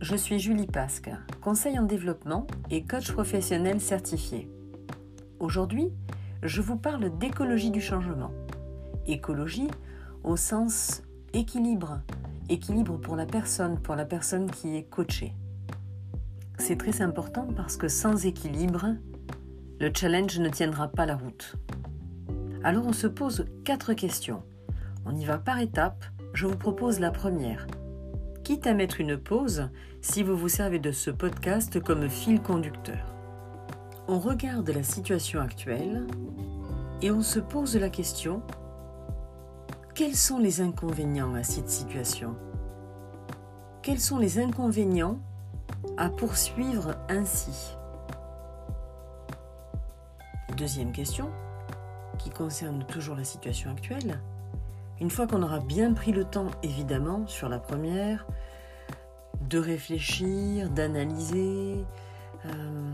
je suis Julie Pasque, conseil en développement et coach professionnel certifié. Aujourd'hui, je vous parle d'écologie du changement. Écologie au sens équilibre, équilibre pour la personne, pour la personne qui est coachée. C'est très important parce que sans équilibre, le challenge ne tiendra pas la route. Alors on se pose quatre questions. On y va par étapes. Je vous propose la première quitte à mettre une pause si vous vous servez de ce podcast comme fil conducteur. On regarde la situation actuelle et on se pose la question quels sont les inconvénients à cette situation? Quels sont les inconvénients à poursuivre ainsi? Deuxième question, qui concerne toujours la situation actuelle. Une fois qu'on aura bien pris le temps, évidemment, sur la première, de réfléchir, d'analyser euh,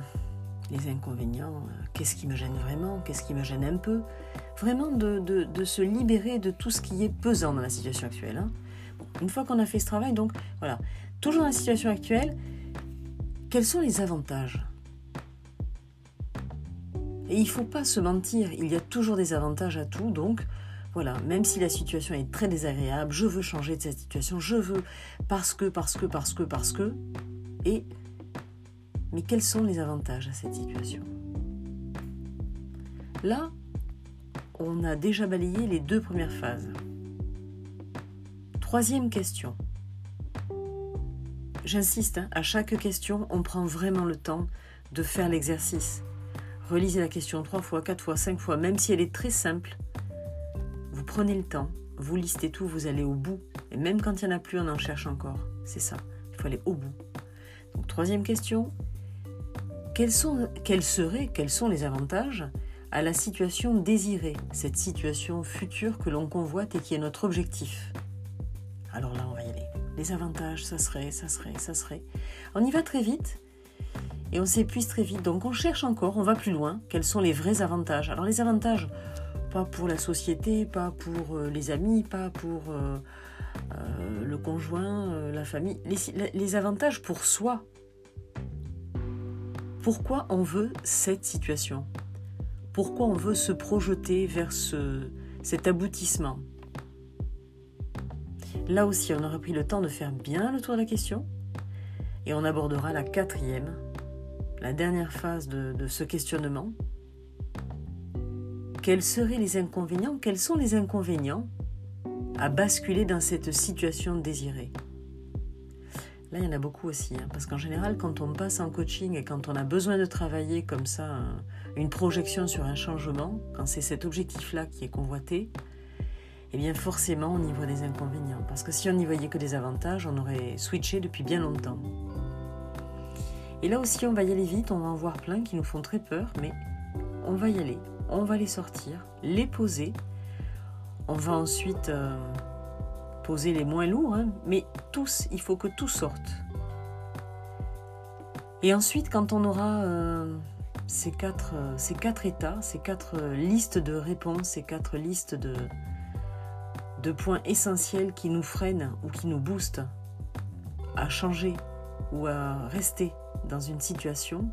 les inconvénients, euh, qu'est-ce qui me gêne vraiment, qu'est-ce qui me gêne un peu, vraiment de, se libérer de tout ce qui est pesant dans la situation actuelle. Hein. une fois qu'on a fait ce travail, donc voilà, toujours dans la situation actuelle, quels sont les avantages? Et il ne faut pas se mentir, il y a toujours des avantages à tout, donc voilà, même si la situation est très désagréable, je veux changer de cette situation, je veux parce que, parce que, parce que, parce que. Et. Mais quels sont les avantages à cette situation? Là, on a déjà balayé les deux premières phases. Troisième question. J'insiste, hein, à chaque question, on prend vraiment le temps de faire l'exercice. Relisez la question trois fois, quatre fois, cinq fois, même si elle est très simple prenez le temps, vous listez tout, vous allez au bout. Et même quand il n'y en a plus, on en cherche encore. C'est ça, il faut aller au bout. Troisième question, quels, quels seraient, quels sont les avantages à la situation désirée, cette situation future que l'on convoite et qui est notre objectif? Alors là, on va y aller. Les avantages, ça serait, ça serait, ça serait. On y va très vite et on s'épuise très vite. Donc on cherche encore, on va plus loin. Quels sont les vrais avantages? Alors les avantages, pas pour la société, pas pour euh, les amis, pas pour euh, euh, le conjoint, la famille, les, avantages pour soi. Pourquoi on veut cette situation? Pourquoi on veut se projeter vers ce, cet aboutissement? Là aussi, on aura pris le temps de faire bien le tour de la question et on abordera la quatrième, la dernière phase de ce questionnement, quels seraient les inconvénients Quels sont les inconvénients à basculer dans cette situation désirée Là, il y en a beaucoup aussi, hein, parce qu'en général, quand on passe en coaching et quand on a besoin de travailler comme ça, une projection sur un changement, quand c'est cet objectif-là qui est convoité, eh bien forcément, on y voit des inconvénients. Parce que si on n'y voyait que des avantages, on aurait switché depuis bien longtemps. Et là aussi, on va y aller vite, on va en voir plein qui nous font très peur, mais on va y aller on va les sortir, les poser. On va ensuite euh, poser les moins lourds, hein, mais tous, il faut que tout sorte. Et ensuite, quand on aura euh, ces, quatre, euh, ces quatre états, ces quatre listes de réponses, ces quatre listes de, de points essentiels qui nous freinent ou qui nous boostent à changer ou à rester dans une situation,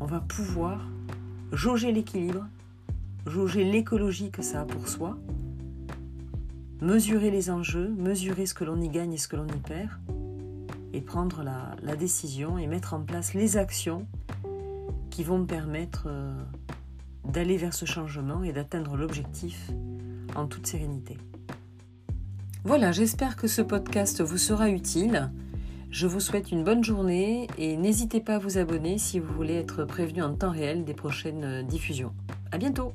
on va pouvoir jauger l'équilibre jauger l'écologie que ça a pour soi, mesurer les enjeux, mesurer ce que l'on y gagne et ce que l'on y perd, et prendre la, décision et mettre en place les actions qui vont me permettre euh, d'aller vers ce changement et d'atteindre l'objectif en toute sérénité. Voilà, j'espère que ce podcast vous sera utile. Je vous souhaite une bonne journée et n'hésitez pas à vous abonner si vous voulez être prévenu en temps réel des prochaines diffusions. À bientôt!